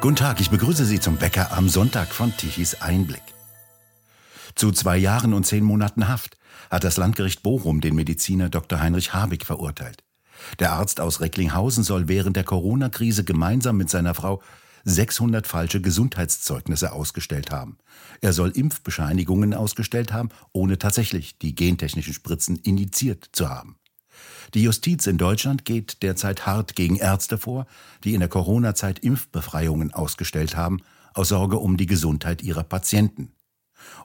Guten Tag, ich begrüße Sie zum Bäcker am Sonntag von Tichys Einblick. Zu zwei Jahren und zehn Monaten Haft hat das Landgericht Bochum den Mediziner Dr. Heinrich Habig verurteilt. Der Arzt aus Recklinghausen soll während der Corona-Krise gemeinsam mit seiner Frau 600 falsche Gesundheitszeugnisse ausgestellt haben. Er soll Impfbescheinigungen ausgestellt haben, ohne tatsächlich die gentechnischen Spritzen indiziert zu haben. Die Justiz in Deutschland geht derzeit hart gegen Ärzte vor, die in der Corona-Zeit Impfbefreiungen ausgestellt haben, aus Sorge um die Gesundheit ihrer Patienten.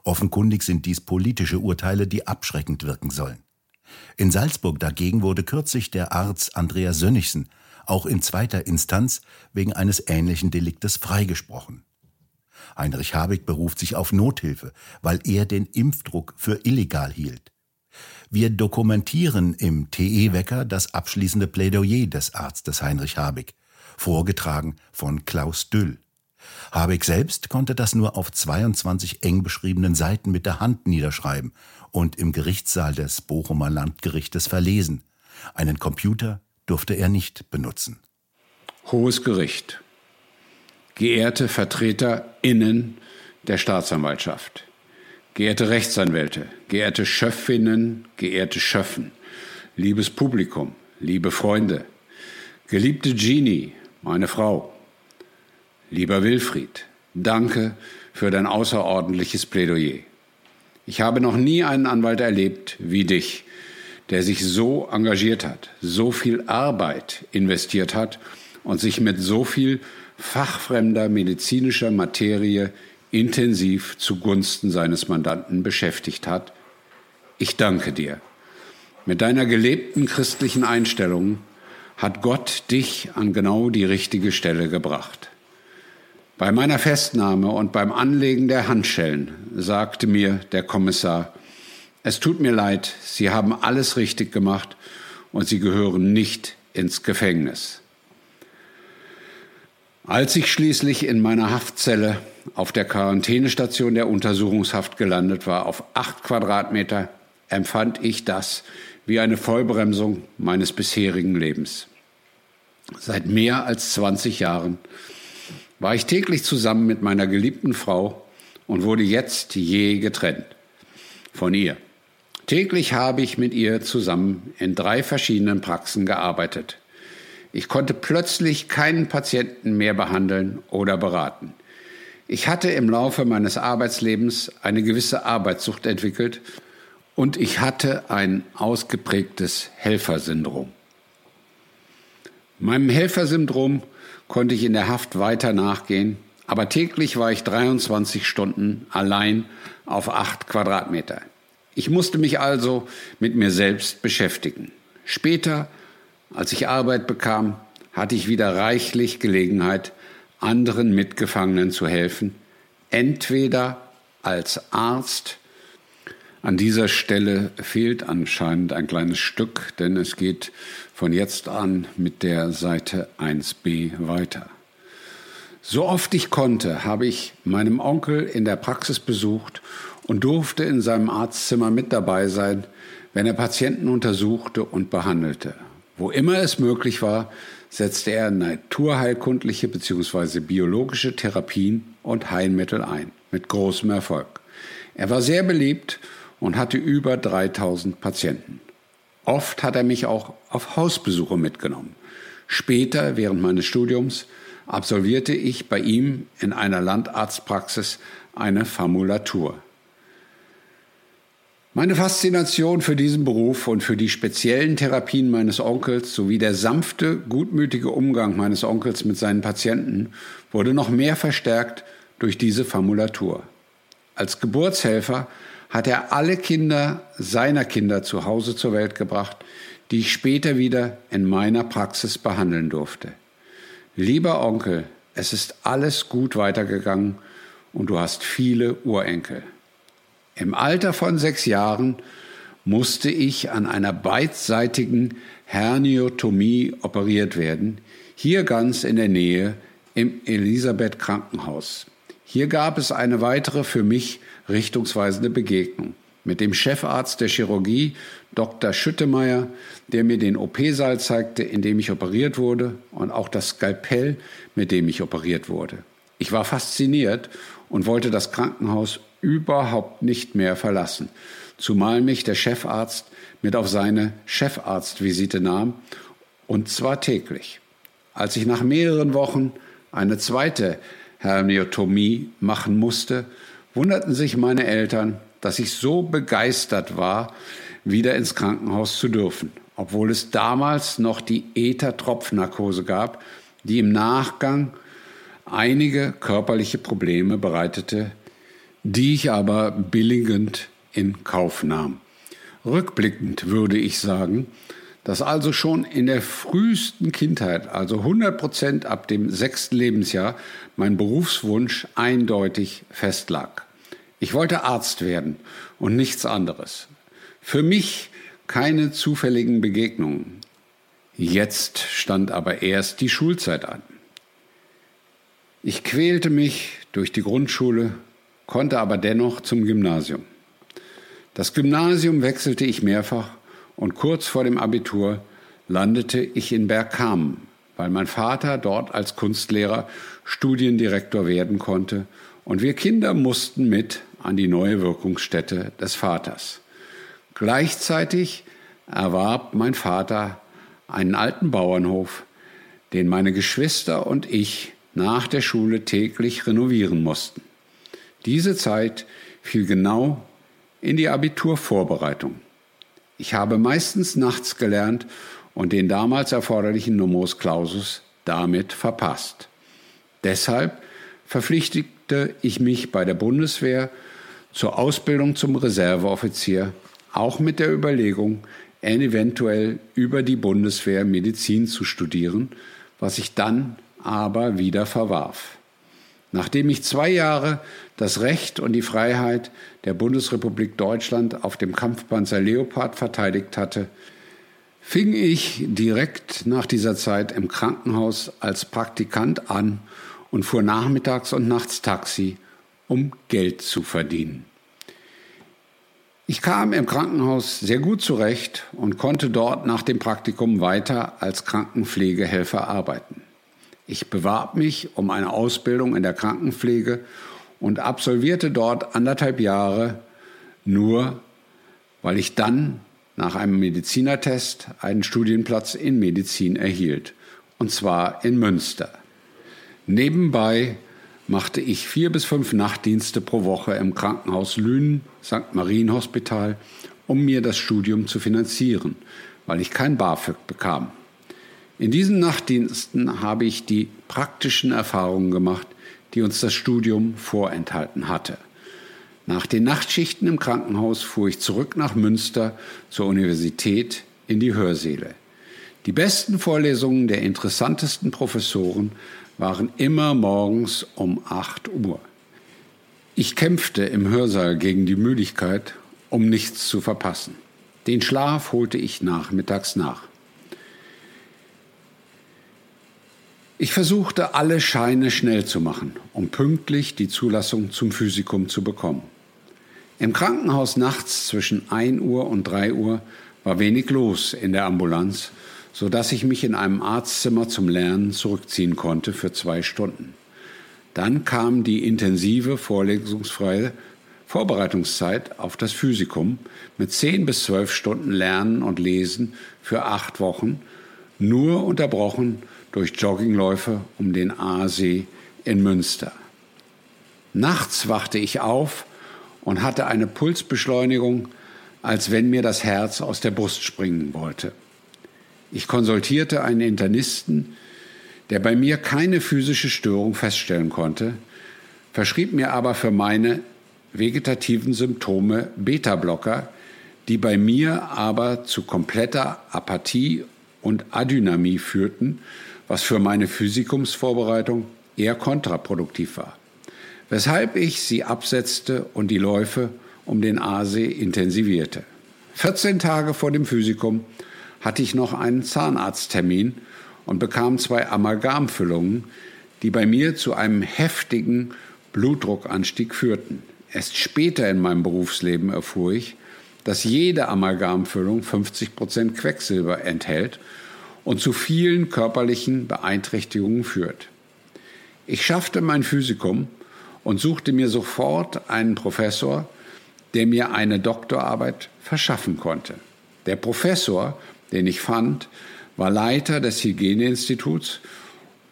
Offenkundig sind dies politische Urteile, die abschreckend wirken sollen. In Salzburg dagegen wurde kürzlich der Arzt Andreas Sönnigsen auch in zweiter Instanz wegen eines ähnlichen Deliktes freigesprochen. Heinrich Habig beruft sich auf Nothilfe, weil er den Impfdruck für illegal hielt. Wir dokumentieren im TE-Wecker das abschließende Plädoyer des Arztes Heinrich Habig, vorgetragen von Klaus Düll. Habig selbst konnte das nur auf 22 eng beschriebenen Seiten mit der Hand niederschreiben und im Gerichtssaal des Bochumer Landgerichtes verlesen. Einen Computer durfte er nicht benutzen. Hohes Gericht. Geehrte VertreterInnen der Staatsanwaltschaft. Geehrte Rechtsanwälte, geehrte Schöffinnen, geehrte Schöffen, liebes Publikum, liebe Freunde, geliebte Jeannie, meine Frau, lieber Wilfried, danke für dein außerordentliches Plädoyer. Ich habe noch nie einen Anwalt erlebt wie dich, der sich so engagiert hat, so viel Arbeit investiert hat und sich mit so viel fachfremder medizinischer Materie intensiv zugunsten seines Mandanten beschäftigt hat. Ich danke dir. Mit deiner gelebten christlichen Einstellung hat Gott dich an genau die richtige Stelle gebracht. Bei meiner Festnahme und beim Anlegen der Handschellen sagte mir der Kommissar, es tut mir leid, Sie haben alles richtig gemacht und Sie gehören nicht ins Gefängnis. Als ich schließlich in meiner Haftzelle auf der Quarantänestation der Untersuchungshaft gelandet war, auf acht Quadratmeter, empfand ich das wie eine Vollbremsung meines bisherigen Lebens. Seit mehr als 20 Jahren war ich täglich zusammen mit meiner geliebten Frau und wurde jetzt je getrennt von ihr. Täglich habe ich mit ihr zusammen in drei verschiedenen Praxen gearbeitet. Ich konnte plötzlich keinen Patienten mehr behandeln oder beraten. Ich hatte im Laufe meines Arbeitslebens eine gewisse Arbeitssucht entwickelt und ich hatte ein ausgeprägtes Helfersyndrom. Meinem Helfersyndrom konnte ich in der Haft weiter nachgehen, aber täglich war ich 23 Stunden allein auf acht Quadratmeter. Ich musste mich also mit mir selbst beschäftigen. Später, als ich Arbeit bekam, hatte ich wieder reichlich Gelegenheit, anderen Mitgefangenen zu helfen, entweder als Arzt, an dieser Stelle fehlt anscheinend ein kleines Stück, denn es geht von jetzt an mit der Seite 1b weiter. So oft ich konnte, habe ich meinem Onkel in der Praxis besucht und durfte in seinem Arztzimmer mit dabei sein, wenn er Patienten untersuchte und behandelte. Wo immer es möglich war, setzte er naturheilkundliche bzw. biologische Therapien und Heilmittel ein, mit großem Erfolg. Er war sehr beliebt und hatte über 3000 Patienten. Oft hat er mich auch auf Hausbesuche mitgenommen. Später, während meines Studiums, absolvierte ich bei ihm in einer Landarztpraxis eine Formulatur. Meine Faszination für diesen Beruf und für die speziellen Therapien meines Onkels sowie der sanfte, gutmütige Umgang meines Onkels mit seinen Patienten wurde noch mehr verstärkt durch diese Formulatur. Als Geburtshelfer hat er alle Kinder seiner Kinder zu Hause zur Welt gebracht, die ich später wieder in meiner Praxis behandeln durfte. Lieber Onkel, es ist alles gut weitergegangen und du hast viele Urenkel. Im Alter von sechs Jahren musste ich an einer beidseitigen Herniotomie operiert werden, hier ganz in der Nähe im Elisabeth Krankenhaus. Hier gab es eine weitere für mich richtungsweisende Begegnung. mit dem Chefarzt der Chirurgie, Dr. Schüttemeier, der mir den OP-Saal zeigte, in dem ich operiert wurde, und auch das Skalpell, mit dem ich operiert wurde. Ich war fasziniert und wollte das Krankenhaus überhaupt nicht mehr verlassen, zumal mich der Chefarzt mit auf seine Chefarztvisite nahm, und zwar täglich. Als ich nach mehreren Wochen eine zweite Herniotomie machen musste, wunderten sich meine Eltern, dass ich so begeistert war, wieder ins Krankenhaus zu dürfen, obwohl es damals noch die Ether-Tropfnarkose gab, die im Nachgang einige körperliche Probleme bereitete, die ich aber billigend in Kauf nahm. Rückblickend würde ich sagen, dass also schon in der frühesten Kindheit, also 100 Prozent ab dem sechsten Lebensjahr, mein Berufswunsch eindeutig festlag. Ich wollte Arzt werden und nichts anderes. Für mich keine zufälligen Begegnungen. Jetzt stand aber erst die Schulzeit an. Ich quälte mich durch die Grundschule, konnte aber dennoch zum Gymnasium. Das Gymnasium wechselte ich mehrfach und kurz vor dem Abitur landete ich in Bergkamen, weil mein Vater dort als Kunstlehrer Studiendirektor werden konnte und wir Kinder mussten mit an die neue Wirkungsstätte des Vaters. Gleichzeitig erwarb mein Vater einen alten Bauernhof, den meine Geschwister und ich nach der Schule täglich renovieren mussten. Diese Zeit fiel genau in die Abiturvorbereitung. Ich habe meistens nachts gelernt und den damals erforderlichen Numerus Clausus damit verpasst. Deshalb verpflichtete ich mich bei der Bundeswehr zur Ausbildung zum Reserveoffizier, auch mit der Überlegung, eventuell über die Bundeswehr Medizin zu studieren, was ich dann aber wieder verwarf. Nachdem ich zwei Jahre das Recht und die Freiheit der Bundesrepublik Deutschland auf dem Kampfpanzer Leopard verteidigt hatte, fing ich direkt nach dieser Zeit im Krankenhaus als Praktikant an und fuhr nachmittags und nachts Taxi, um Geld zu verdienen. Ich kam im Krankenhaus sehr gut zurecht und konnte dort nach dem Praktikum weiter als Krankenpflegehelfer arbeiten. Ich bewarb mich um eine Ausbildung in der Krankenpflege und absolvierte dort anderthalb Jahre nur, weil ich dann nach einem Medizinertest einen Studienplatz in Medizin erhielt, und zwar in Münster. Nebenbei machte ich vier bis fünf Nachtdienste pro Woche im Krankenhaus Lünen, St. Marienhospital, um mir das Studium zu finanzieren, weil ich kein BAföG bekam. In diesen Nachtdiensten habe ich die praktischen Erfahrungen gemacht, die uns das Studium vorenthalten hatte. Nach den Nachtschichten im Krankenhaus fuhr ich zurück nach Münster zur Universität in die Hörsäle. Die besten Vorlesungen der interessantesten Professoren waren immer morgens um 8 Uhr. Ich kämpfte im Hörsaal gegen die Müdigkeit, um nichts zu verpassen. Den Schlaf holte ich nachmittags nach. Ich versuchte alle Scheine schnell zu machen, um pünktlich die Zulassung zum Physikum zu bekommen. Im Krankenhaus nachts zwischen 1 Uhr und 3 Uhr war wenig los in der Ambulanz, so dass ich mich in einem Arztzimmer zum Lernen zurückziehen konnte für zwei Stunden. Dann kam die intensive vorlesungsfreie Vorbereitungszeit auf das Physikum mit 10 bis 12 Stunden Lernen und Lesen für acht Wochen, nur unterbrochen durch Joggingläufe um den Aasee in Münster. Nachts wachte ich auf und hatte eine Pulsbeschleunigung, als wenn mir das Herz aus der Brust springen wollte. Ich konsultierte einen Internisten, der bei mir keine physische Störung feststellen konnte, verschrieb mir aber für meine vegetativen Symptome Beta-Blocker, die bei mir aber zu kompletter Apathie und Adynamie führten was für meine Physikumsvorbereitung eher kontraproduktiv war. Weshalb ich sie absetzte und die Läufe um den Aasee intensivierte. 14 Tage vor dem Physikum hatte ich noch einen Zahnarzttermin und bekam zwei Amalgamfüllungen, die bei mir zu einem heftigen Blutdruckanstieg führten. Erst später in meinem Berufsleben erfuhr ich, dass jede Amalgamfüllung 50% Quecksilber enthält und zu vielen körperlichen Beeinträchtigungen führt. Ich schaffte mein Physikum und suchte mir sofort einen Professor, der mir eine Doktorarbeit verschaffen konnte. Der Professor, den ich fand, war Leiter des Hygieneinstituts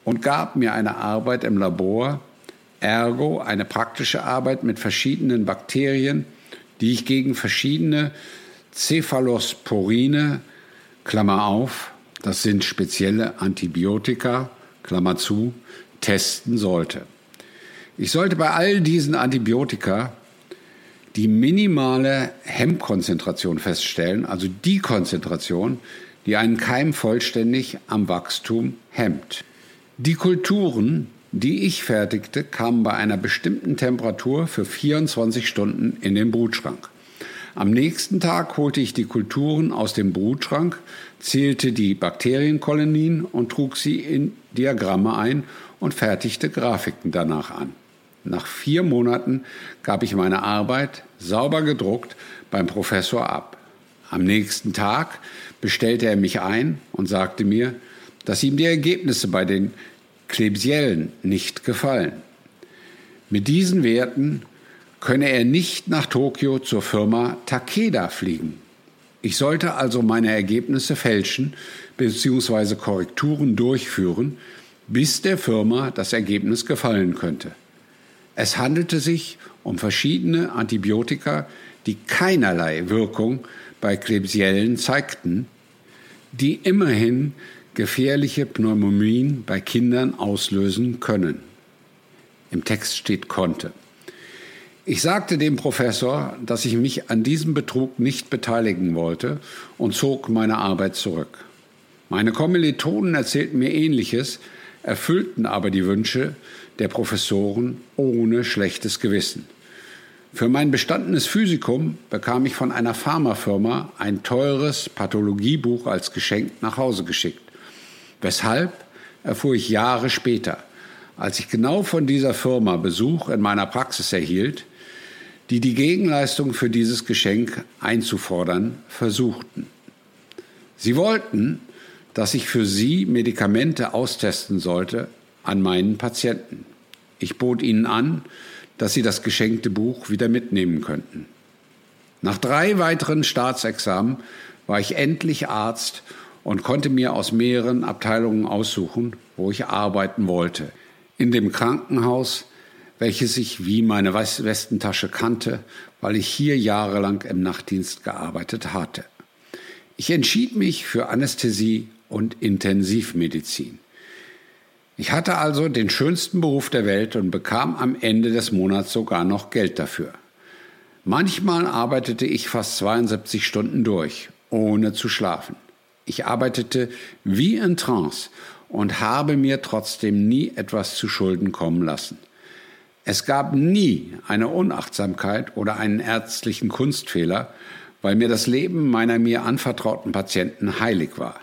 und gab mir eine Arbeit im Labor, ergo eine praktische Arbeit mit verschiedenen Bakterien, die ich gegen verschiedene Cephalosporine, Klammer auf, das sind spezielle Antibiotika, Klammer zu, testen sollte. Ich sollte bei all diesen Antibiotika die minimale Hemmkonzentration feststellen, also die Konzentration, die einen Keim vollständig am Wachstum hemmt. Die Kulturen, die ich fertigte, kamen bei einer bestimmten Temperatur für 24 Stunden in den Brutschrank. Am nächsten Tag holte ich die Kulturen aus dem Brutschrank, zählte die Bakterienkolonien und trug sie in Diagramme ein und fertigte Grafiken danach an. Nach vier Monaten gab ich meine Arbeit, sauber gedruckt, beim Professor ab. Am nächsten Tag bestellte er mich ein und sagte mir, dass ihm die Ergebnisse bei den Klebsiellen nicht gefallen. Mit diesen Werten könne er nicht nach Tokio zur Firma Takeda fliegen. Ich sollte also meine Ergebnisse fälschen bzw. Korrekturen durchführen, bis der Firma das Ergebnis gefallen könnte. Es handelte sich um verschiedene Antibiotika, die keinerlei Wirkung bei Klebsiellen zeigten, die immerhin gefährliche Pneumonien bei Kindern auslösen können. Im Text steht konnte. Ich sagte dem Professor, dass ich mich an diesem Betrug nicht beteiligen wollte und zog meine Arbeit zurück. Meine Kommilitonen erzählten mir Ähnliches, erfüllten aber die Wünsche der Professoren ohne schlechtes Gewissen. Für mein bestandenes Physikum bekam ich von einer Pharmafirma ein teures Pathologiebuch als Geschenk nach Hause geschickt. Weshalb erfuhr ich Jahre später, als ich genau von dieser Firma Besuch in meiner Praxis erhielt, die die Gegenleistung für dieses Geschenk einzufordern versuchten. Sie wollten, dass ich für sie Medikamente austesten sollte an meinen Patienten. Ich bot ihnen an, dass sie das geschenkte Buch wieder mitnehmen könnten. Nach drei weiteren Staatsexamen war ich endlich Arzt und konnte mir aus mehreren Abteilungen aussuchen, wo ich arbeiten wollte. In dem Krankenhaus, welches ich wie meine Westentasche kannte, weil ich hier jahrelang im Nachtdienst gearbeitet hatte. Ich entschied mich für Anästhesie und Intensivmedizin. Ich hatte also den schönsten Beruf der Welt und bekam am Ende des Monats sogar noch Geld dafür. Manchmal arbeitete ich fast 72 Stunden durch, ohne zu schlafen. Ich arbeitete wie in Trance und habe mir trotzdem nie etwas zu Schulden kommen lassen. Es gab nie eine Unachtsamkeit oder einen ärztlichen Kunstfehler, weil mir das Leben meiner mir anvertrauten Patienten heilig war.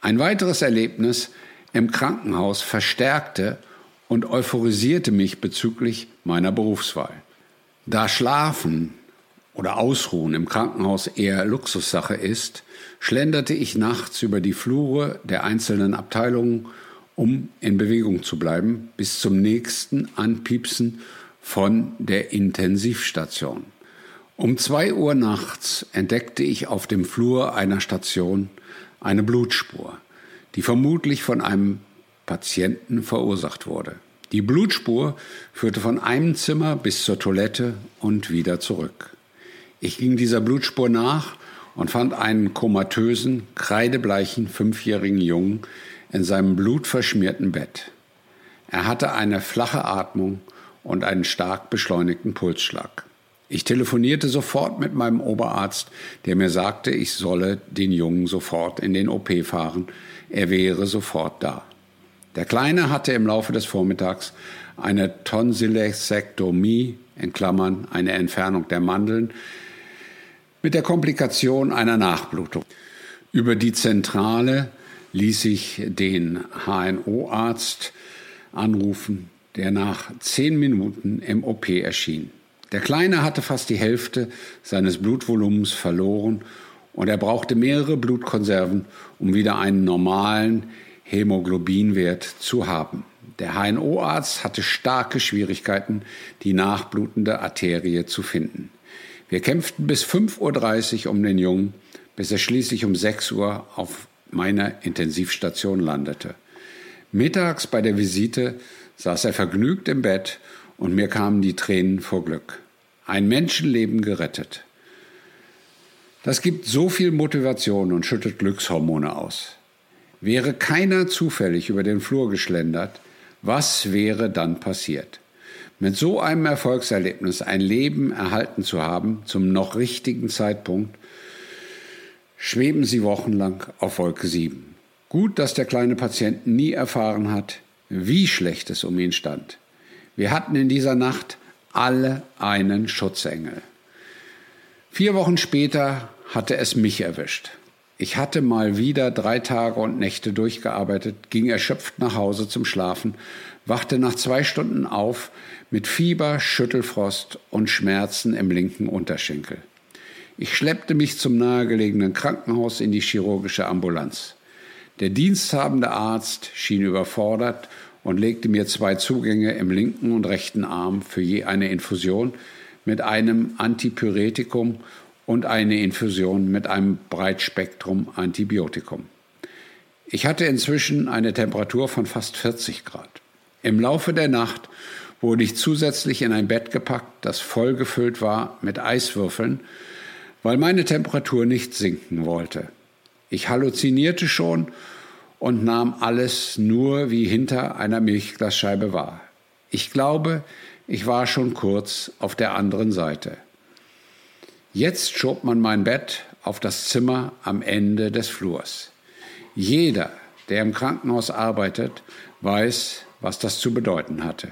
Ein weiteres Erlebnis im Krankenhaus verstärkte und euphorisierte mich bezüglich meiner Berufswahl. Da Schlafen oder Ausruhen im Krankenhaus eher Luxussache ist, schlenderte ich nachts über die Flure der einzelnen Abteilungen, um in Bewegung zu bleiben, bis zum nächsten Anpiepsen von der Intensivstation. Um zwei Uhr nachts entdeckte ich auf dem Flur einer Station eine Blutspur, die vermutlich von einem Patienten verursacht wurde. Die Blutspur führte von einem Zimmer bis zur Toilette und wieder zurück. Ich ging dieser Blutspur nach und fand einen komatösen, kreidebleichen fünfjährigen Jungen in seinem blutverschmierten Bett. Er hatte eine flache Atmung und einen stark beschleunigten Pulsschlag. Ich telefonierte sofort mit meinem Oberarzt, der mir sagte, ich solle den Jungen sofort in den OP fahren, er wäre sofort da. Der Kleine hatte im Laufe des Vormittags eine Tonsilektomie, in Klammern eine Entfernung der Mandeln, mit der Komplikation einer Nachblutung. Über die Zentrale ließ ich den HNO-Arzt anrufen, der nach zehn Minuten im OP erschien. Der Kleine hatte fast die Hälfte seines Blutvolumens verloren und er brauchte mehrere Blutkonserven, um wieder einen normalen Hämoglobinwert zu haben. Der HNO-Arzt hatte starke Schwierigkeiten, die nachblutende Arterie zu finden. Wir kämpften bis 5.30 Uhr um den Jungen, bis er schließlich um 6 Uhr auf meiner Intensivstation landete. Mittags bei der Visite saß er vergnügt im Bett und mir kamen die Tränen vor Glück. Ein Menschenleben gerettet. Das gibt so viel Motivation und schüttet Glückshormone aus. Wäre keiner zufällig über den Flur geschlendert, was wäre dann passiert? Mit so einem Erfolgserlebnis ein Leben erhalten zu haben, zum noch richtigen Zeitpunkt, schweben sie wochenlang auf Wolke 7. Gut, dass der kleine Patient nie erfahren hat, wie schlecht es um ihn stand. Wir hatten in dieser Nacht alle einen Schutzengel. Vier Wochen später hatte es mich erwischt. Ich hatte mal wieder drei Tage und Nächte durchgearbeitet, ging erschöpft nach Hause zum Schlafen, wachte nach zwei Stunden auf mit Fieber, Schüttelfrost und Schmerzen im linken Unterschenkel. Ich schleppte mich zum nahegelegenen Krankenhaus in die chirurgische Ambulanz. Der diensthabende Arzt schien überfordert und legte mir zwei Zugänge im linken und rechten Arm für je eine Infusion mit einem Antipyretikum und eine Infusion mit einem Breitspektrum Antibiotikum. Ich hatte inzwischen eine Temperatur von fast 40 Grad. Im Laufe der Nacht wurde ich zusätzlich in ein Bett gepackt, das vollgefüllt war mit Eiswürfeln, weil meine Temperatur nicht sinken wollte. Ich halluzinierte schon und nahm alles nur wie hinter einer Milchglasscheibe wahr. Ich glaube, ich war schon kurz auf der anderen Seite. Jetzt schob man mein Bett auf das Zimmer am Ende des Flurs. Jeder, der im Krankenhaus arbeitet, weiß, was das zu bedeuten hatte.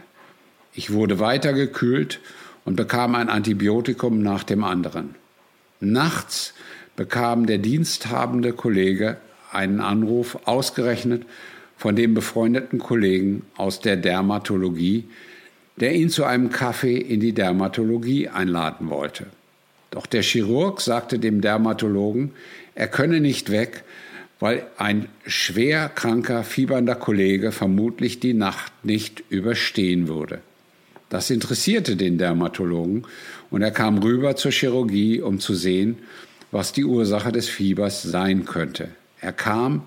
Ich wurde weiter gekühlt und bekam ein Antibiotikum nach dem anderen. Nachts bekam der diensthabende Kollege einen Anruf ausgerechnet von dem befreundeten Kollegen aus der Dermatologie, der ihn zu einem Kaffee in die Dermatologie einladen wollte. Doch der Chirurg sagte dem Dermatologen, er könne nicht weg, weil ein schwer kranker, fiebernder Kollege vermutlich die Nacht nicht überstehen würde. Das interessierte den Dermatologen und er kam rüber zur Chirurgie, um zu sehen, was die Ursache des Fiebers sein könnte. Er kam,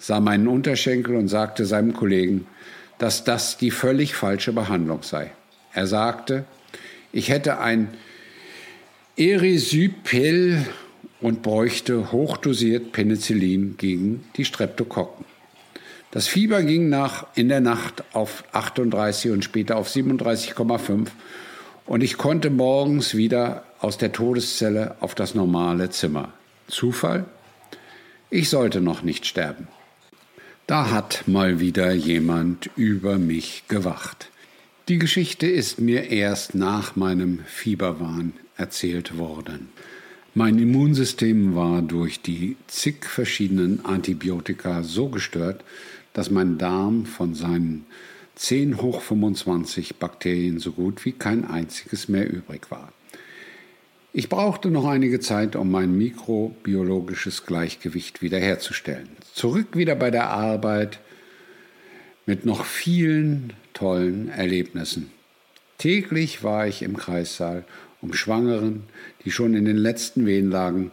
sah meinen Unterschenkel und sagte seinem Kollegen, dass das die völlig falsche Behandlung sei. Er sagte, ich hätte ein Erysypel und bräuchte hochdosiert Penicillin gegen die Streptokokken. Das Fieber ging nach, in der Nacht auf 38 und später auf 37,5 und ich konnte morgens wieder aus der Todeszelle auf das normale Zimmer. Zufall? Ich sollte noch nicht sterben. Da hat mal wieder jemand über mich gewacht. Die Geschichte ist mir erst nach meinem Fieberwahn erzählt worden. Mein Immunsystem war durch die zig verschiedenen Antibiotika so gestört, dass mein Darm von seinen 10 hoch 25 Bakterien so gut wie kein einziges mehr übrig war. Ich brauchte noch einige Zeit, um mein mikrobiologisches Gleichgewicht wiederherzustellen. Zurück wieder bei der Arbeit mit noch vielen tollen Erlebnissen. Täglich war ich im Kreissaal um Schwangeren, die schon in den letzten Wehen lagen,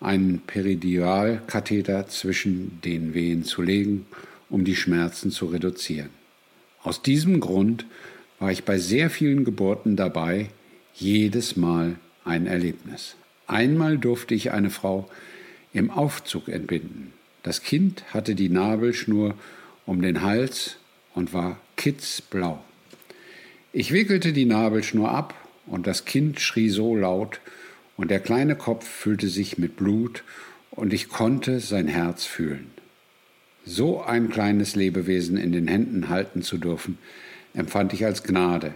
einen Peridialkatheter zwischen den Wehen zu legen, um die Schmerzen zu reduzieren. Aus diesem Grund war ich bei sehr vielen Geburten dabei, jedes Mal ein Erlebnis. Einmal durfte ich eine Frau im Aufzug entbinden. Das Kind hatte die Nabelschnur um den Hals und war kitzblau. Ich wickelte die Nabelschnur ab und das Kind schrie so laut, und der kleine Kopf füllte sich mit Blut, und ich konnte sein Herz fühlen. So ein kleines Lebewesen in den Händen halten zu dürfen, empfand ich als Gnade.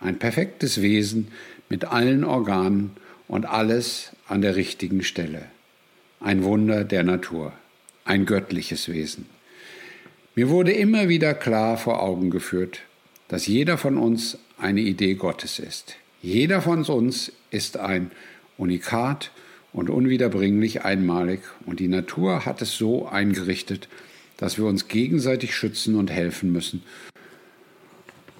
Ein perfektes Wesen mit allen Organen und alles an der richtigen Stelle. Ein Wunder der Natur, ein göttliches Wesen. Mir wurde immer wieder klar vor Augen geführt, dass jeder von uns eine Idee Gottes ist. Jeder von uns ist ein Unikat und unwiederbringlich einmalig und die Natur hat es so eingerichtet, dass wir uns gegenseitig schützen und helfen müssen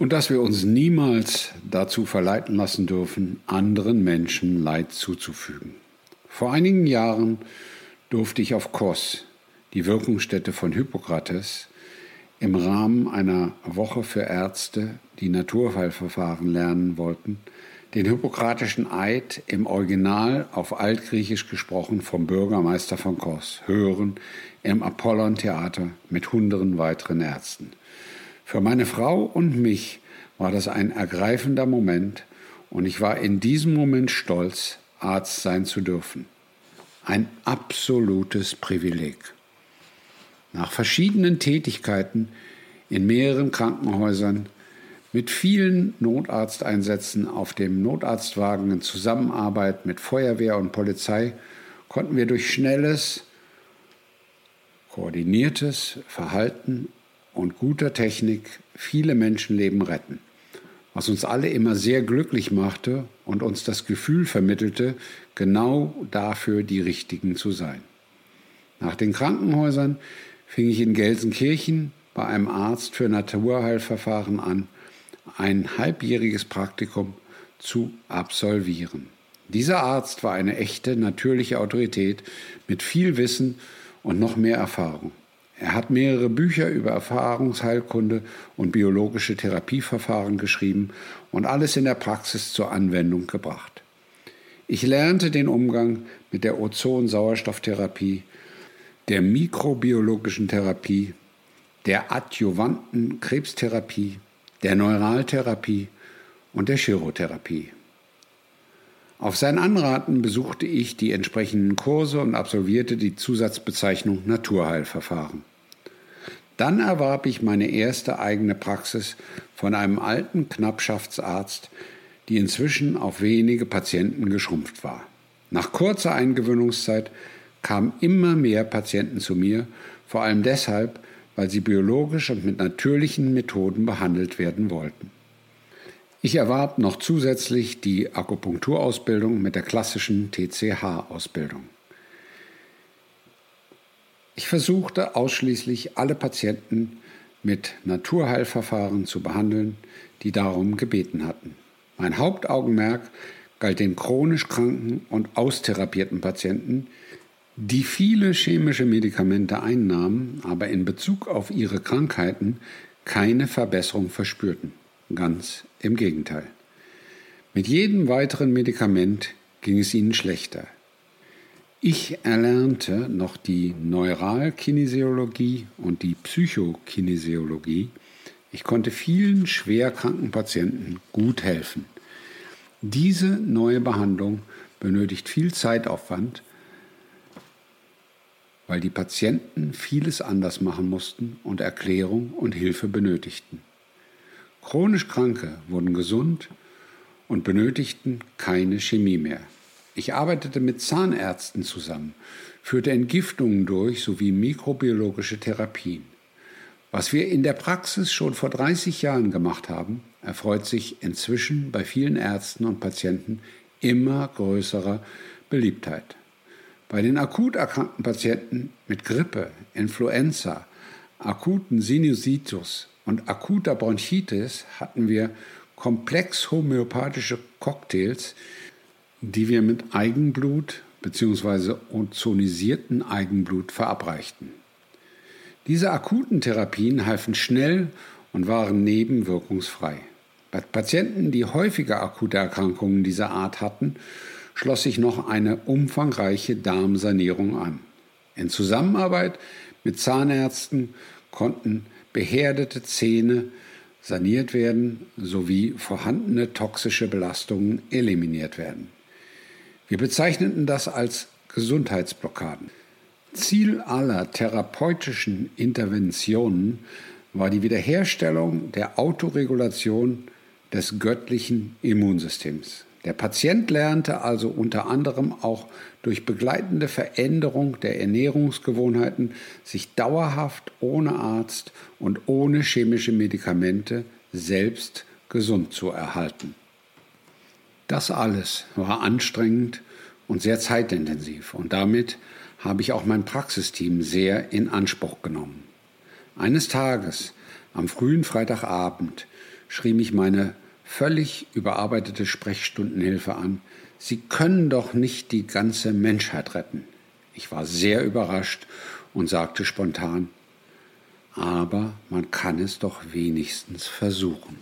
und dass wir uns niemals dazu verleiten lassen dürfen, anderen Menschen Leid zuzufügen. Vor einigen Jahren durfte ich auf Kos, die Wirkungsstätte von Hippokrates, im Rahmen einer Woche für Ärzte, die Naturheilverfahren lernen wollten, den hippokratischen Eid im Original auf Altgriechisch gesprochen vom Bürgermeister von Kos hören im Apollon Theater mit hunderten weiteren Ärzten. Für meine Frau und mich war das ein ergreifender Moment und ich war in diesem Moment stolz, Arzt sein zu dürfen. Ein absolutes Privileg. Nach verschiedenen Tätigkeiten in mehreren Krankenhäusern mit vielen Notarzteinsätzen auf dem Notarztwagen in Zusammenarbeit mit Feuerwehr und Polizei konnten wir durch schnelles, koordiniertes Verhalten und guter Technik viele Menschenleben retten, was uns alle immer sehr glücklich machte und uns das Gefühl vermittelte, genau dafür die Richtigen zu sein. Nach den Krankenhäusern fing ich in Gelsenkirchen bei einem Arzt für Naturheilverfahren an ein halbjähriges Praktikum zu absolvieren. Dieser Arzt war eine echte, natürliche Autorität mit viel Wissen und noch mehr Erfahrung. Er hat mehrere Bücher über Erfahrungsheilkunde und biologische Therapieverfahren geschrieben und alles in der Praxis zur Anwendung gebracht. Ich lernte den Umgang mit der Ozon-Sauerstofftherapie, der mikrobiologischen Therapie, der adjuvanten Krebstherapie, der Neuraltherapie und der Chirotherapie. Auf sein Anraten besuchte ich die entsprechenden Kurse und absolvierte die Zusatzbezeichnung Naturheilverfahren. Dann erwarb ich meine erste eigene Praxis von einem alten Knappschaftsarzt, die inzwischen auf wenige Patienten geschrumpft war. Nach kurzer Eingewöhnungszeit kamen immer mehr Patienten zu mir, vor allem deshalb, weil sie biologisch und mit natürlichen Methoden behandelt werden wollten. Ich erwarb noch zusätzlich die Akupunkturausbildung mit der klassischen TCH-Ausbildung. Ich versuchte ausschließlich alle Patienten mit Naturheilverfahren zu behandeln, die darum gebeten hatten. Mein Hauptaugenmerk galt den chronisch kranken und austherapierten Patienten, die viele chemische Medikamente einnahmen, aber in Bezug auf ihre Krankheiten keine Verbesserung verspürten. Ganz im Gegenteil. Mit jedem weiteren Medikament ging es ihnen schlechter. Ich erlernte noch die Neuralkinesiologie und die Psychokinesiologie. Ich konnte vielen schwerkranken Patienten gut helfen. Diese neue Behandlung benötigt viel Zeitaufwand, weil die Patienten vieles anders machen mussten und Erklärung und Hilfe benötigten. Chronisch Kranke wurden gesund und benötigten keine Chemie mehr. Ich arbeitete mit Zahnärzten zusammen, führte Entgiftungen durch sowie mikrobiologische Therapien. Was wir in der Praxis schon vor 30 Jahren gemacht haben, erfreut sich inzwischen bei vielen Ärzten und Patienten immer größerer Beliebtheit. Bei den akut erkrankten Patienten mit Grippe, Influenza, akuten Sinusitis und akuter Bronchitis hatten wir komplex homöopathische Cocktails, die wir mit Eigenblut bzw. ozonisierten Eigenblut verabreichten. Diese akuten Therapien halfen schnell und waren nebenwirkungsfrei. Bei Patienten, die häufiger akute Erkrankungen dieser Art hatten, schloss sich noch eine umfangreiche Darmsanierung an. In Zusammenarbeit mit Zahnärzten konnten beherdete Zähne saniert werden sowie vorhandene toxische Belastungen eliminiert werden. Wir bezeichneten das als Gesundheitsblockaden. Ziel aller therapeutischen Interventionen war die Wiederherstellung der Autoregulation des göttlichen Immunsystems. Der Patient lernte also unter anderem auch durch begleitende Veränderung der Ernährungsgewohnheiten sich dauerhaft ohne Arzt und ohne chemische Medikamente selbst gesund zu erhalten. Das alles war anstrengend und sehr zeitintensiv und damit habe ich auch mein Praxisteam sehr in Anspruch genommen. Eines Tages, am frühen Freitagabend, schrie mich meine völlig überarbeitete Sprechstundenhilfe an, Sie können doch nicht die ganze Menschheit retten. Ich war sehr überrascht und sagte spontan, aber man kann es doch wenigstens versuchen.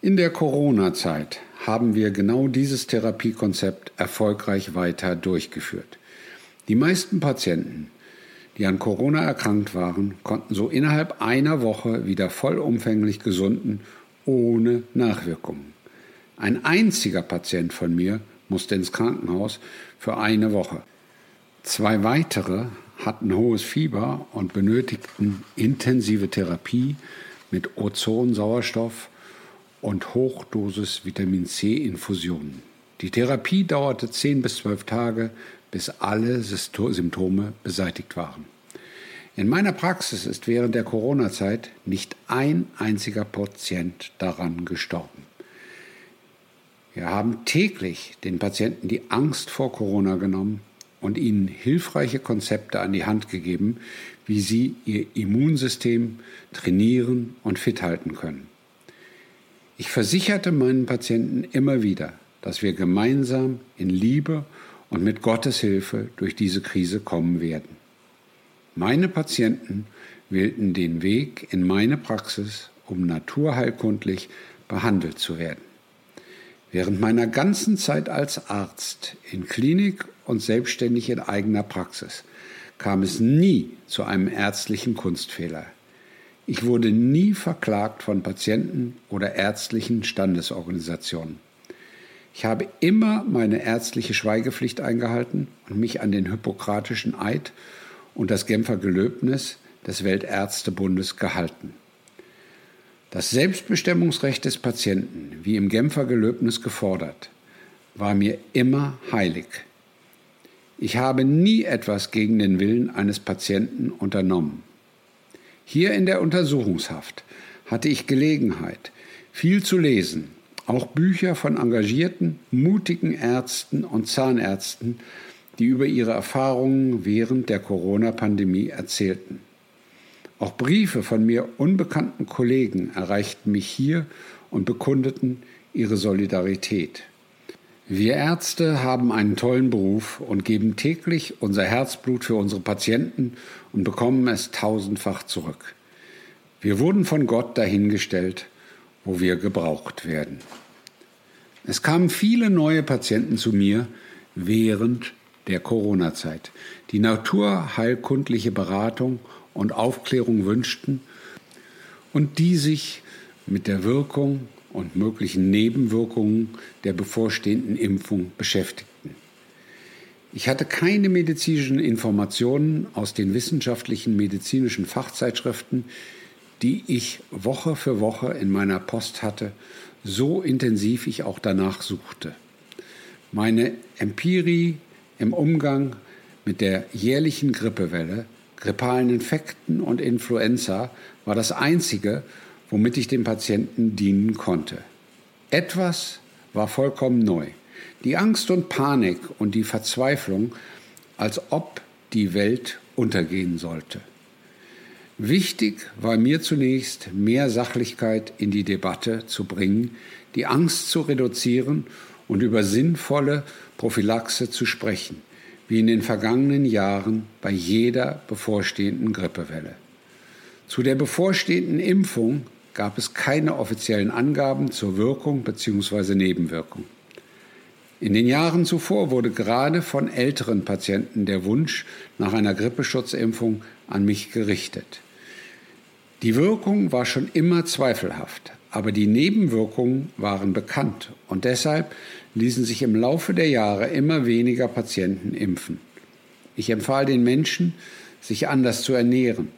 In der Corona-Zeit haben wir genau dieses Therapiekonzept erfolgreich weiter durchgeführt. Die meisten Patienten, die an Corona erkrankt waren, konnten so innerhalb einer Woche wieder vollumfänglich gesunden, ohne Nachwirkungen. Ein einziger Patient von mir musste ins Krankenhaus für eine Woche. Zwei weitere hatten hohes Fieber und benötigten intensive Therapie mit Ozon, Sauerstoff und Hochdosis Vitamin C Infusionen. Die Therapie dauerte 10 bis 12 Tage, bis alle Symptome beseitigt waren. In meiner Praxis ist während der Corona-Zeit nicht ein einziger Patient daran gestorben. Wir haben täglich den Patienten die Angst vor Corona genommen und ihnen hilfreiche Konzepte an die Hand gegeben, wie sie ihr Immunsystem trainieren und fit halten können. Ich versicherte meinen Patienten immer wieder, dass wir gemeinsam in Liebe und mit Gottes Hilfe durch diese Krise kommen werden. Meine Patienten wählten den Weg in meine Praxis, um naturheilkundlich behandelt zu werden. Während meiner ganzen Zeit als Arzt in Klinik und selbstständig in eigener Praxis kam es nie zu einem ärztlichen Kunstfehler. Ich wurde nie verklagt von Patienten oder ärztlichen Standesorganisationen. Ich habe immer meine ärztliche Schweigepflicht eingehalten und mich an den Hippokratischen Eid und das Genfer Gelöbnis des Weltärztebundes gehalten. Das Selbstbestimmungsrecht des Patienten, wie im Genfer Gelöbnis gefordert, war mir immer heilig. Ich habe nie etwas gegen den Willen eines Patienten unternommen. Hier in der Untersuchungshaft hatte ich Gelegenheit, viel zu lesen, auch Bücher von engagierten, mutigen Ärzten und Zahnärzten, die über ihre Erfahrungen während der Corona-Pandemie erzählten. Auch Briefe von mir unbekannten Kollegen erreichten mich hier und bekundeten ihre Solidarität. Wir Ärzte haben einen tollen Beruf und geben täglich unser Herzblut für unsere Patienten und bekommen es tausendfach zurück. Wir wurden von Gott dahingestellt, wo wir gebraucht werden. Es kamen viele neue Patienten zu mir während der Corona-Zeit, die naturheilkundliche Beratung und Aufklärung wünschten und die sich mit der Wirkung und möglichen Nebenwirkungen der bevorstehenden Impfung beschäftigten. Ich hatte keine medizinischen Informationen aus den wissenschaftlichen medizinischen Fachzeitschriften, die ich Woche für Woche in meiner Post hatte, so intensiv ich auch danach suchte. Meine Empirie im Umgang mit der jährlichen Grippewelle grippalen Infekten und Influenza war das Einzige, womit ich dem Patienten dienen konnte. Etwas war vollkommen neu. Die Angst und Panik und die Verzweiflung, als ob die Welt untergehen sollte. Wichtig war mir zunächst, mehr Sachlichkeit in die Debatte zu bringen, die Angst zu reduzieren und über sinnvolle Prophylaxe zu sprechen wie in den vergangenen Jahren bei jeder bevorstehenden Grippewelle. Zu der bevorstehenden Impfung gab es keine offiziellen Angaben zur Wirkung bzw. Nebenwirkung. In den Jahren zuvor wurde gerade von älteren Patienten der Wunsch nach einer Grippeschutzimpfung an mich gerichtet. Die Wirkung war schon immer zweifelhaft, aber die Nebenwirkungen waren bekannt und deshalb ließen sich im Laufe der Jahre immer weniger Patienten impfen. Ich empfahl den Menschen, sich anders zu ernähren,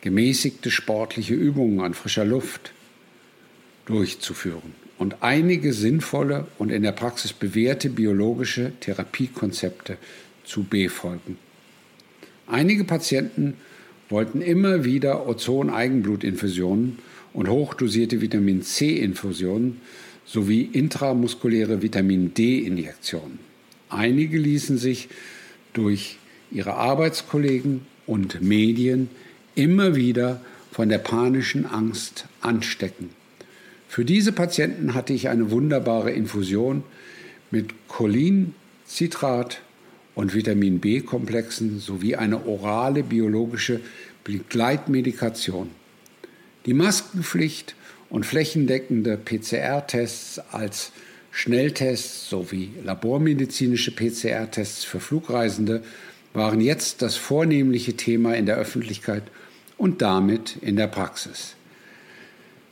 gemäßigte sportliche Übungen an frischer Luft durchzuführen und einige sinnvolle und in der Praxis bewährte biologische Therapiekonzepte zu befolgen. Einige Patienten wollten immer wieder Ozon-Eigenblutinfusionen und hochdosierte Vitamin C-Infusionen sowie intramuskuläre Vitamin D-Injektionen. Einige ließen sich durch ihre Arbeitskollegen und Medien immer wieder von der panischen Angst anstecken. Für diese Patienten hatte ich eine wunderbare Infusion mit Cholin, Citrat und Vitamin B-Komplexen sowie eine orale biologische Begleitmedikation. Die Maskenpflicht und flächendeckende PCR-Tests als Schnelltests sowie labormedizinische PCR-Tests für Flugreisende waren jetzt das vornehmliche Thema in der Öffentlichkeit und damit in der Praxis.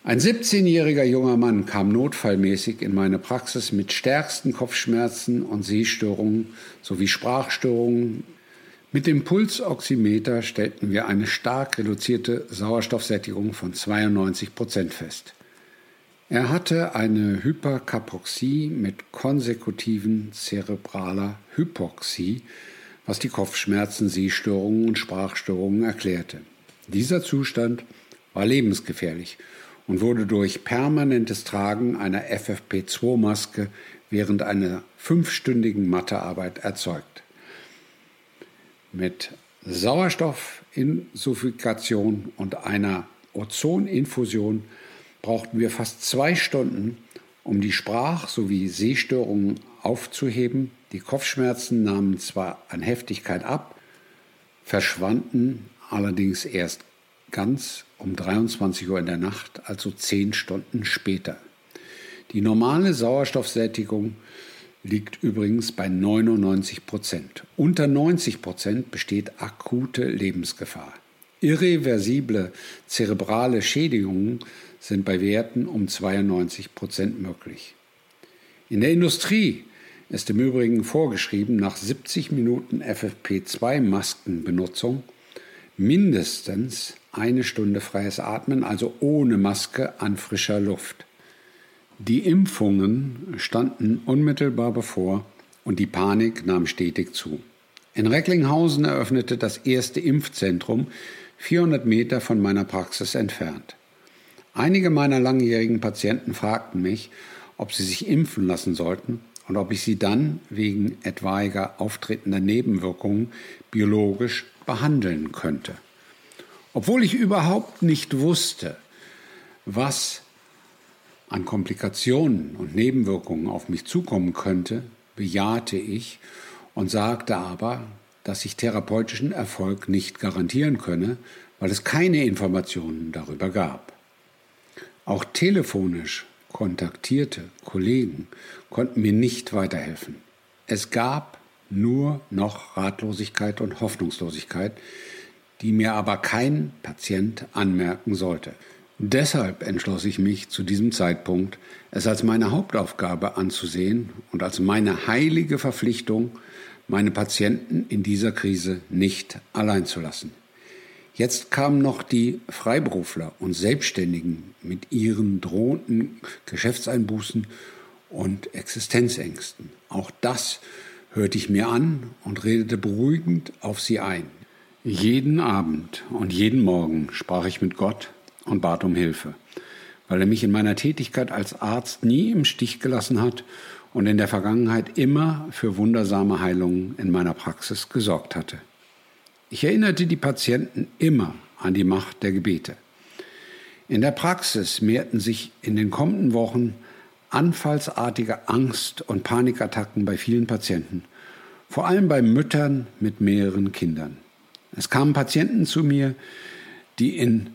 Ein 17-jähriger junger Mann kam notfallmäßig in meine Praxis mit stärksten Kopfschmerzen und Sehstörungen sowie Sprachstörungen. Mit dem Pulsoximeter stellten wir eine stark reduzierte Sauerstoffsättigung von 92 Prozent fest. Er hatte eine Hyperkapoxie mit konsekutiven zerebraler Hypoxie, was die Kopfschmerzen, Sehstörungen und Sprachstörungen erklärte. Dieser Zustand war lebensgefährlich und wurde durch permanentes Tragen einer FFP2-Maske während einer fünfstündigen Mathearbeit erzeugt. Mit Sauerstoffinsuffikation und einer Ozoninfusion brauchten wir fast zwei Stunden, um die Sprach- sowie Sehstörungen aufzuheben. Die Kopfschmerzen nahmen zwar an Heftigkeit ab, verschwanden allerdings erst ganz um 23 Uhr in der Nacht, also zehn Stunden später. Die normale Sauerstoffsättigung liegt übrigens bei 99 Prozent. Unter 90 Prozent besteht akute Lebensgefahr. Irreversible zerebrale Schädigungen sind bei Werten um 92 Prozent möglich. In der Industrie ist im Übrigen vorgeschrieben, nach 70 Minuten FFP2-Maskenbenutzung mindestens eine Stunde freies Atmen, also ohne Maske an frischer Luft. Die Impfungen standen unmittelbar bevor und die Panik nahm stetig zu. In Recklinghausen eröffnete das erste Impfzentrum 400 Meter von meiner Praxis entfernt. Einige meiner langjährigen Patienten fragten mich, ob sie sich impfen lassen sollten und ob ich sie dann wegen etwaiger auftretender Nebenwirkungen biologisch behandeln könnte. Obwohl ich überhaupt nicht wusste, was an Komplikationen und Nebenwirkungen auf mich zukommen könnte, bejahte ich und sagte aber, dass ich therapeutischen Erfolg nicht garantieren könne, weil es keine Informationen darüber gab. Auch telefonisch kontaktierte Kollegen konnten mir nicht weiterhelfen. Es gab nur noch Ratlosigkeit und Hoffnungslosigkeit, die mir aber kein Patient anmerken sollte. Deshalb entschloss ich mich zu diesem Zeitpunkt, es als meine Hauptaufgabe anzusehen und als meine heilige Verpflichtung, meine Patienten in dieser Krise nicht allein zu lassen. Jetzt kamen noch die Freiberufler und Selbstständigen mit ihren drohenden Geschäftseinbußen und Existenzängsten. Auch das hörte ich mir an und redete beruhigend auf sie ein. Jeden Abend und jeden Morgen sprach ich mit Gott und bat um Hilfe, weil er mich in meiner Tätigkeit als Arzt nie im Stich gelassen hat und in der Vergangenheit immer für wundersame Heilungen in meiner Praxis gesorgt hatte. Ich erinnerte die Patienten immer an die Macht der Gebete. In der Praxis mehrten sich in den kommenden Wochen anfallsartige Angst- und Panikattacken bei vielen Patienten, vor allem bei Müttern mit mehreren Kindern. Es kamen Patienten zu mir, die in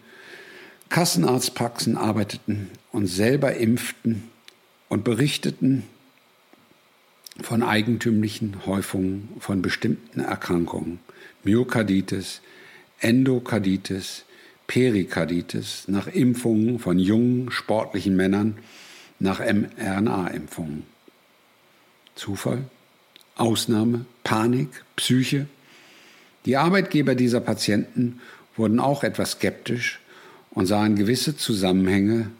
Kassenarztpraxen arbeiteten und selber impften und berichteten von eigentümlichen Häufungen von bestimmten Erkrankungen, Myokarditis, Endokarditis, Perikarditis, nach Impfungen von jungen, sportlichen Männern, nach mRNA-Impfungen. Zufall? Ausnahme? Panik? Psyche? Die Arbeitgeber dieser Patienten wurden auch etwas skeptisch und sahen gewisse Zusammenhänge,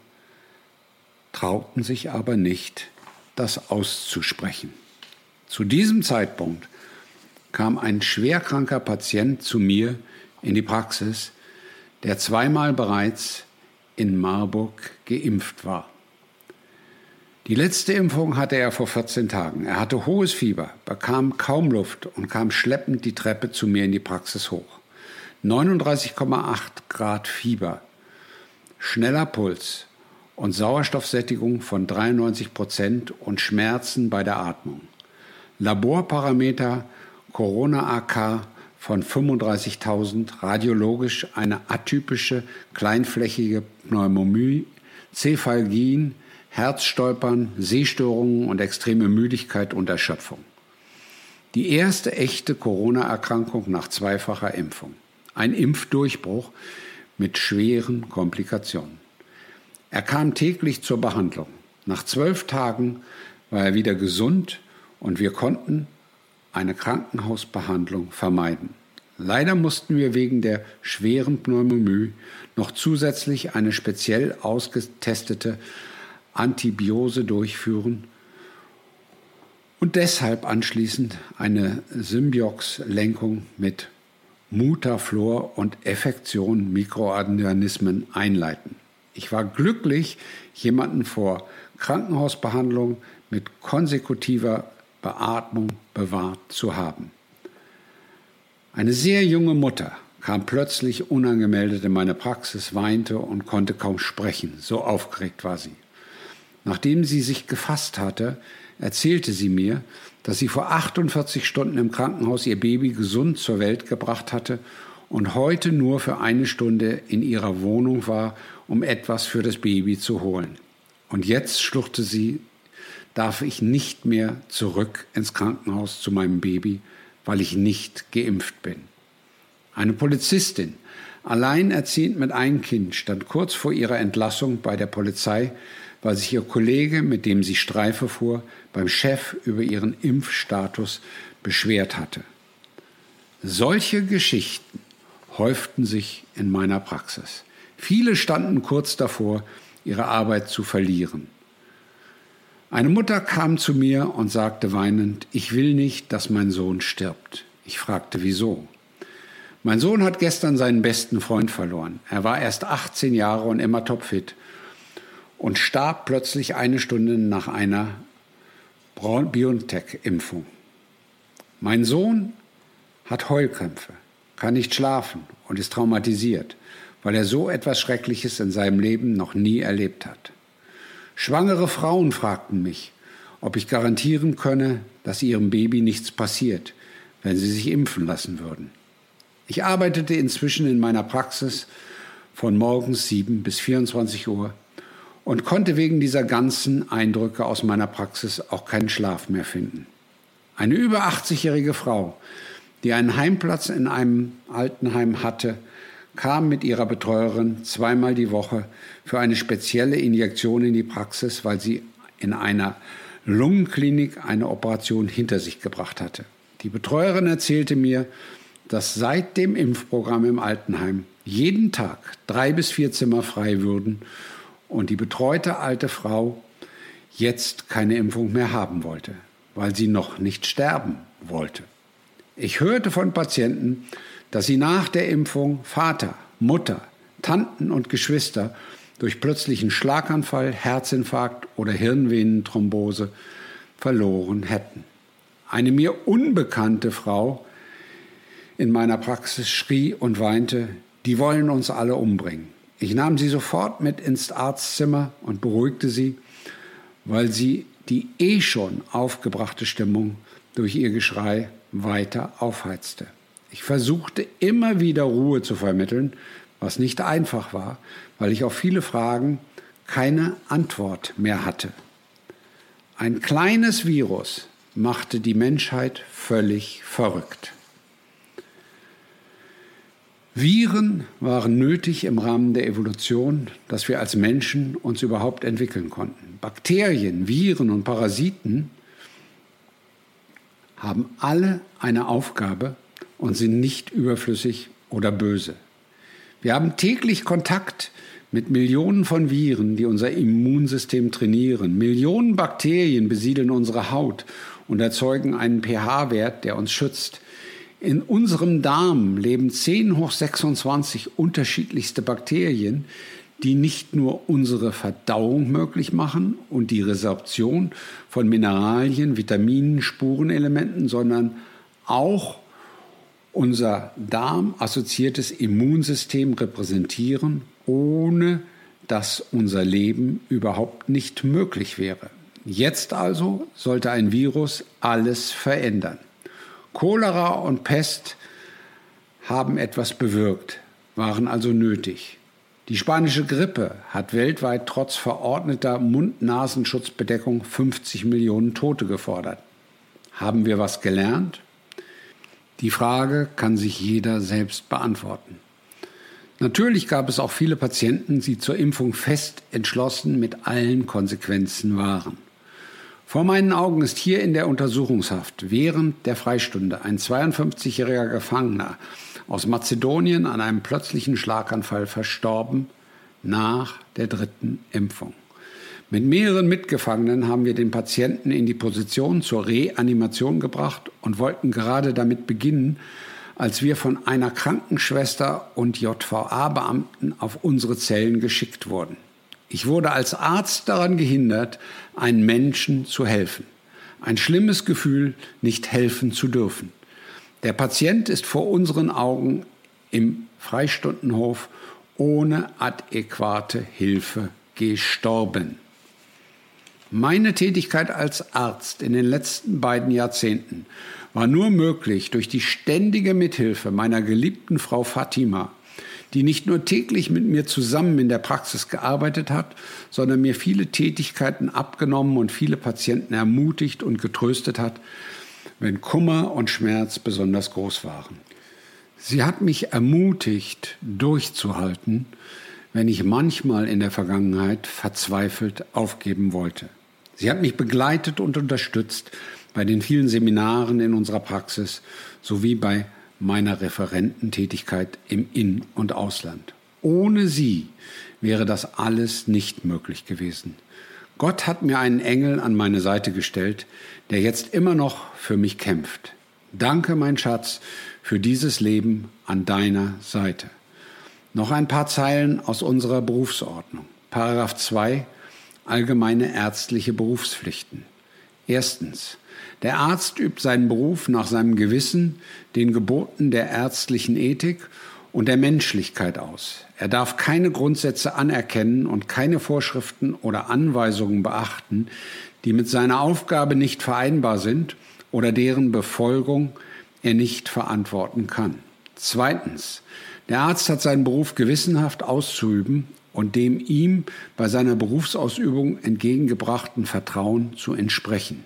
trauten sich aber nicht, das auszusprechen. Zu diesem Zeitpunkt kam ein schwerkranker Patient zu mir in die Praxis, der zweimal bereits in Marburg geimpft war. Die letzte Impfung hatte er vor 14 Tagen. Er hatte hohes Fieber, bekam kaum Luft und kam schleppend die Treppe zu mir in die Praxis hoch. 39,8 Grad Fieber, schneller Puls und Sauerstoffsättigung von 93 Prozent und Schmerzen bei der Atmung. Laborparameter Corona-AK von 35.000, radiologisch eine atypische kleinflächige Pneumomie, Cephalgien, Herzstolpern, Sehstörungen und extreme Müdigkeit und Erschöpfung. Die erste echte Corona-Erkrankung nach zweifacher Impfung. Ein Impfdurchbruch mit schweren Komplikationen. Er kam täglich zur Behandlung. Nach zwölf Tagen war er wieder gesund und wir konnten eine Krankenhausbehandlung vermeiden. Leider mussten wir wegen der schweren Pneumomie noch zusätzlich eine speziell ausgetestete Antibiose durchführen und deshalb anschließend eine Symbiox-Lenkung mit Mutaflor und Effektion Mikroorganismen einleiten. Ich war glücklich, jemanden vor Krankenhausbehandlung mit konsekutiver Beatmung bewahrt zu haben. Eine sehr junge Mutter kam plötzlich unangemeldet in meine Praxis, weinte und konnte kaum sprechen, so aufgeregt war sie. Nachdem sie sich gefasst hatte, erzählte sie mir, dass sie vor 48 Stunden im Krankenhaus ihr Baby gesund zur Welt gebracht hatte und heute nur für eine Stunde in ihrer Wohnung war, um etwas für das Baby zu holen. Und jetzt schluchzte sie, darf ich nicht mehr zurück ins Krankenhaus zu meinem Baby, weil ich nicht geimpft bin. Eine Polizistin, alleinerziehend mit einem Kind, stand kurz vor ihrer Entlassung bei der Polizei weil sich ihr Kollege, mit dem sie Streife fuhr, beim Chef über ihren Impfstatus beschwert hatte. Solche Geschichten häuften sich in meiner Praxis. Viele standen kurz davor, ihre Arbeit zu verlieren. Eine Mutter kam zu mir und sagte weinend, ich will nicht, dass mein Sohn stirbt. Ich fragte, wieso? Mein Sohn hat gestern seinen besten Freund verloren. Er war erst 18 Jahre und immer topfit und starb plötzlich eine Stunde nach einer BioNTech-Impfung. Mein Sohn hat Heulkrämpfe, kann nicht schlafen und ist traumatisiert, weil er so etwas Schreckliches in seinem Leben noch nie erlebt hat. Schwangere Frauen fragten mich, ob ich garantieren könne, dass ihrem Baby nichts passiert, wenn sie sich impfen lassen würden. Ich arbeitete inzwischen in meiner Praxis von morgens 7 bis 24 Uhr und konnte wegen dieser ganzen Eindrücke aus meiner Praxis auch keinen Schlaf mehr finden. Eine über 80-jährige Frau, die einen Heimplatz in einem Altenheim hatte, kam mit ihrer Betreuerin zweimal die Woche für eine spezielle Injektion in die Praxis, weil sie in einer Lungenklinik eine Operation hinter sich gebracht hatte. Die Betreuerin erzählte mir, dass seit dem Impfprogramm im Altenheim jeden Tag drei bis vier Zimmer frei würden und die betreute alte Frau jetzt keine Impfung mehr haben wollte, weil sie noch nicht sterben wollte. Ich hörte von Patienten, dass sie nach der Impfung Vater, Mutter, Tanten und Geschwister durch plötzlichen Schlaganfall, Herzinfarkt oder Hirnvenenthrombose verloren hätten. Eine mir unbekannte Frau in meiner Praxis schrie und weinte, die wollen uns alle umbringen. Ich nahm sie sofort mit ins Arztzimmer und beruhigte sie, weil sie die eh schon aufgebrachte Stimmung durch ihr Geschrei weiter aufheizte. Ich versuchte immer wieder Ruhe zu vermitteln, was nicht einfach war, weil ich auf viele Fragen keine Antwort mehr hatte. Ein kleines Virus machte die Menschheit völlig verrückt. Viren waren nötig im Rahmen der Evolution, dass wir als Menschen uns überhaupt entwickeln konnten. Bakterien, Viren und Parasiten haben alle eine Aufgabe und sind nicht überflüssig oder böse. Wir haben täglich Kontakt mit Millionen von Viren, die unser Immunsystem trainieren. Millionen Bakterien besiedeln unsere Haut und erzeugen einen pH-Wert, der uns schützt. In unserem Darm leben 10 hoch 26 unterschiedlichste Bakterien, die nicht nur unsere Verdauung möglich machen und die Resorption von Mineralien, Vitaminen, Spurenelementen, sondern auch unser darmassoziiertes Immunsystem repräsentieren, ohne dass unser Leben überhaupt nicht möglich wäre. Jetzt also sollte ein Virus alles verändern. Cholera und Pest haben etwas bewirkt, waren also nötig. Die spanische Grippe hat weltweit trotz verordneter Mund-Nasenschutzbedeckung 50 Millionen Tote gefordert. Haben wir was gelernt? Die Frage kann sich jeder selbst beantworten. Natürlich gab es auch viele Patienten, die zur Impfung fest entschlossen mit allen Konsequenzen waren. Vor meinen Augen ist hier in der Untersuchungshaft während der Freistunde ein 52-jähriger Gefangener aus Mazedonien an einem plötzlichen Schlaganfall verstorben nach der dritten Impfung. Mit mehreren Mitgefangenen haben wir den Patienten in die Position zur Reanimation gebracht und wollten gerade damit beginnen, als wir von einer Krankenschwester und JVA-Beamten auf unsere Zellen geschickt wurden. Ich wurde als Arzt daran gehindert, einem Menschen zu helfen. Ein schlimmes Gefühl, nicht helfen zu dürfen. Der Patient ist vor unseren Augen im Freistundenhof ohne adäquate Hilfe gestorben. Meine Tätigkeit als Arzt in den letzten beiden Jahrzehnten war nur möglich durch die ständige Mithilfe meiner geliebten Frau Fatima, die nicht nur täglich mit mir zusammen in der Praxis gearbeitet hat, sondern mir viele Tätigkeiten abgenommen und viele Patienten ermutigt und getröstet hat, wenn Kummer und Schmerz besonders groß waren. Sie hat mich ermutigt, durchzuhalten, wenn ich manchmal in der Vergangenheit verzweifelt aufgeben wollte. Sie hat mich begleitet und unterstützt bei den vielen Seminaren in unserer Praxis sowie bei meiner Referententätigkeit im In- und Ausland. Ohne sie wäre das alles nicht möglich gewesen. Gott hat mir einen Engel an meine Seite gestellt, der jetzt immer noch für mich kämpft. Danke, mein Schatz, für dieses Leben an deiner Seite. Noch ein paar Zeilen aus unserer Berufsordnung. Paragraph 2 allgemeine ärztliche Berufspflichten. Erstens. Der Arzt übt seinen Beruf nach seinem Gewissen, den Geboten der ärztlichen Ethik und der Menschlichkeit aus. Er darf keine Grundsätze anerkennen und keine Vorschriften oder Anweisungen beachten, die mit seiner Aufgabe nicht vereinbar sind oder deren Befolgung er nicht verantworten kann. Zweitens. Der Arzt hat seinen Beruf gewissenhaft auszuüben und dem ihm bei seiner Berufsausübung entgegengebrachten Vertrauen zu entsprechen.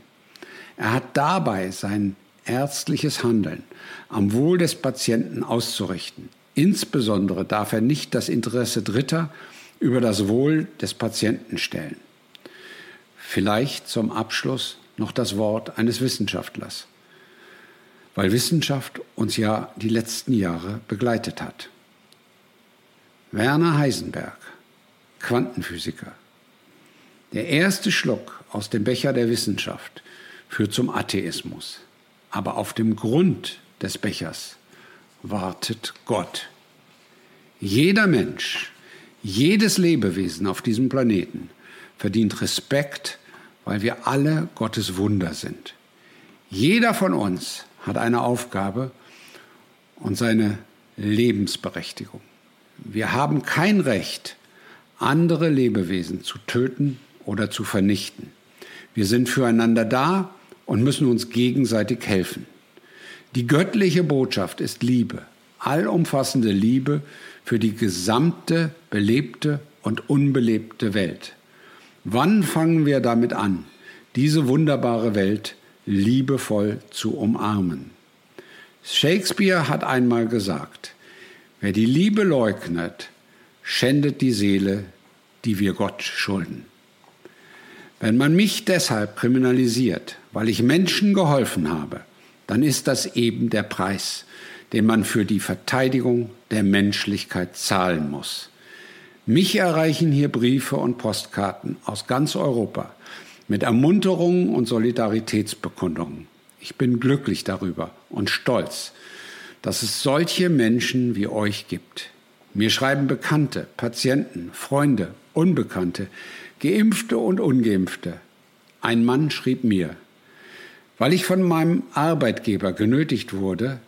Er hat dabei sein ärztliches Handeln am Wohl des Patienten auszurichten. Insbesondere darf er nicht das Interesse Dritter über das Wohl des Patienten stellen. Vielleicht zum Abschluss noch das Wort eines Wissenschaftlers, weil Wissenschaft uns ja die letzten Jahre begleitet hat. Werner Heisenberg Quantenphysiker. Der erste Schluck aus dem Becher der Wissenschaft führt zum Atheismus. Aber auf dem Grund des Bechers wartet Gott. Jeder Mensch, jedes Lebewesen auf diesem Planeten verdient Respekt, weil wir alle Gottes Wunder sind. Jeder von uns hat eine Aufgabe und seine Lebensberechtigung. Wir haben kein Recht, andere Lebewesen zu töten oder zu vernichten. Wir sind füreinander da und müssen uns gegenseitig helfen. Die göttliche Botschaft ist Liebe, allumfassende Liebe für die gesamte belebte und unbelebte Welt. Wann fangen wir damit an, diese wunderbare Welt liebevoll zu umarmen? Shakespeare hat einmal gesagt, wer die Liebe leugnet, schändet die Seele, die wir Gott schulden. Wenn man mich deshalb kriminalisiert, weil ich Menschen geholfen habe, dann ist das eben der Preis, den man für die Verteidigung der Menschlichkeit zahlen muss. Mich erreichen hier Briefe und Postkarten aus ganz Europa mit Ermunterungen und Solidaritätsbekundungen. Ich bin glücklich darüber und stolz, dass es solche Menschen wie euch gibt. Mir schreiben Bekannte, Patienten, Freunde, Unbekannte, Geimpfte und Ungeimpfte. Ein Mann schrieb mir, weil ich von meinem Arbeitgeber genötigt wurde,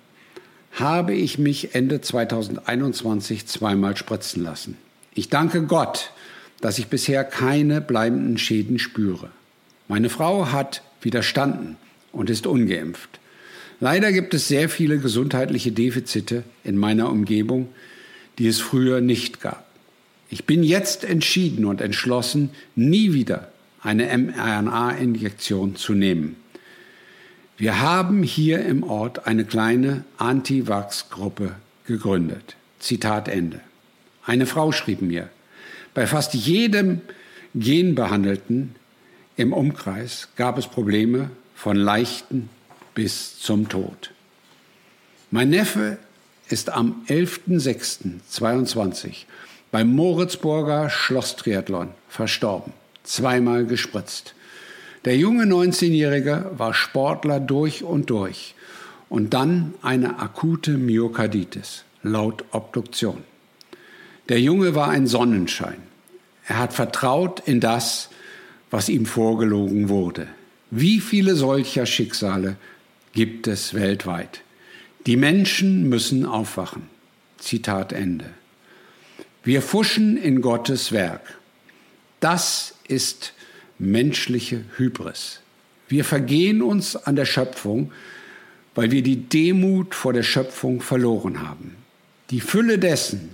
habe ich mich Ende 2021 zweimal spritzen lassen. Ich danke Gott, dass ich bisher keine bleibenden Schäden spüre. Meine Frau hat widerstanden und ist ungeimpft. Leider gibt es sehr viele gesundheitliche Defizite in meiner Umgebung, die es früher nicht gab. Ich bin jetzt entschieden und entschlossen, nie wieder eine mRNA-Injektion zu nehmen. Wir haben hier im Ort eine kleine Anti-Vax-Gruppe gegründet. Zitat Ende. Eine Frau schrieb mir, bei fast jedem Genbehandelten im Umkreis gab es Probleme von leichten bis zum Tod. Mein Neffe ist am 11.06.22 beim Moritzburger Schloss-Triathlon verstorben, zweimal gespritzt. Der junge 19-Jährige war Sportler durch und durch und dann eine akute Myokarditis, laut Obduktion. Der Junge war ein Sonnenschein. Er hat vertraut in das, was ihm vorgelogen wurde. Wie viele solcher Schicksale gibt es weltweit? Die Menschen müssen aufwachen. Zitat Ende. Wir fuschen in Gottes Werk. Das ist menschliche Hybris. Wir vergehen uns an der Schöpfung, weil wir die Demut vor der Schöpfung verloren haben. Die Fülle dessen,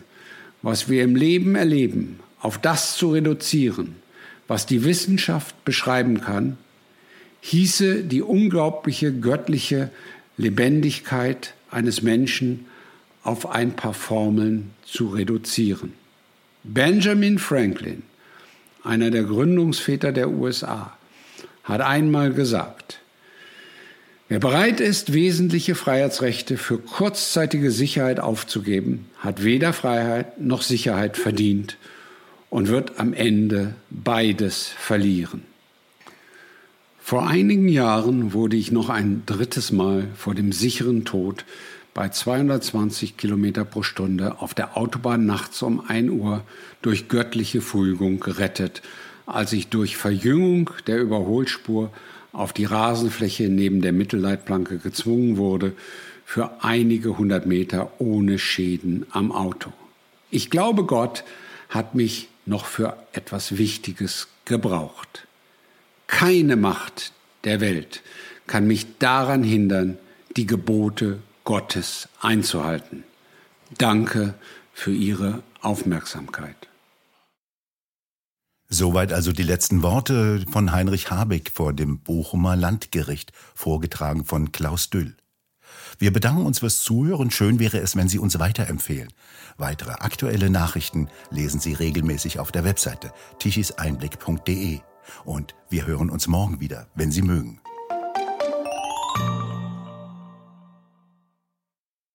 was wir im Leben erleben, auf das zu reduzieren, was die Wissenschaft beschreiben kann, hieße die unglaubliche göttliche Lebendigkeit eines Menschen auf ein paar Formeln zu reduzieren. Benjamin Franklin einer der Gründungsväter der USA, hat einmal gesagt, Wer bereit ist, wesentliche Freiheitsrechte für kurzzeitige Sicherheit aufzugeben, hat weder Freiheit noch Sicherheit verdient und wird am Ende beides verlieren. Vor einigen Jahren wurde ich noch ein drittes Mal vor dem sicheren Tod bei 220 Kilometer pro Stunde auf der Autobahn nachts um 1 Uhr durch göttliche Fügung gerettet, als ich durch Verjüngung der Überholspur auf die Rasenfläche neben der Mittelleitplanke gezwungen wurde, für einige hundert Meter ohne Schäden am Auto. Ich glaube, Gott hat mich noch für etwas Wichtiges gebraucht. Keine Macht der Welt kann mich daran hindern, die Gebote Gottes einzuhalten. Danke für Ihre Aufmerksamkeit. Soweit also die letzten Worte von Heinrich Habeck vor dem Bochumer Landgericht, vorgetragen von Klaus Düll. Wir bedanken uns fürs Zuhören. Schön wäre es, wenn Sie uns weiterempfehlen. Weitere aktuelle Nachrichten lesen Sie regelmäßig auf der Webseite tichiseinblick.de. Und wir hören uns morgen wieder, wenn Sie mögen.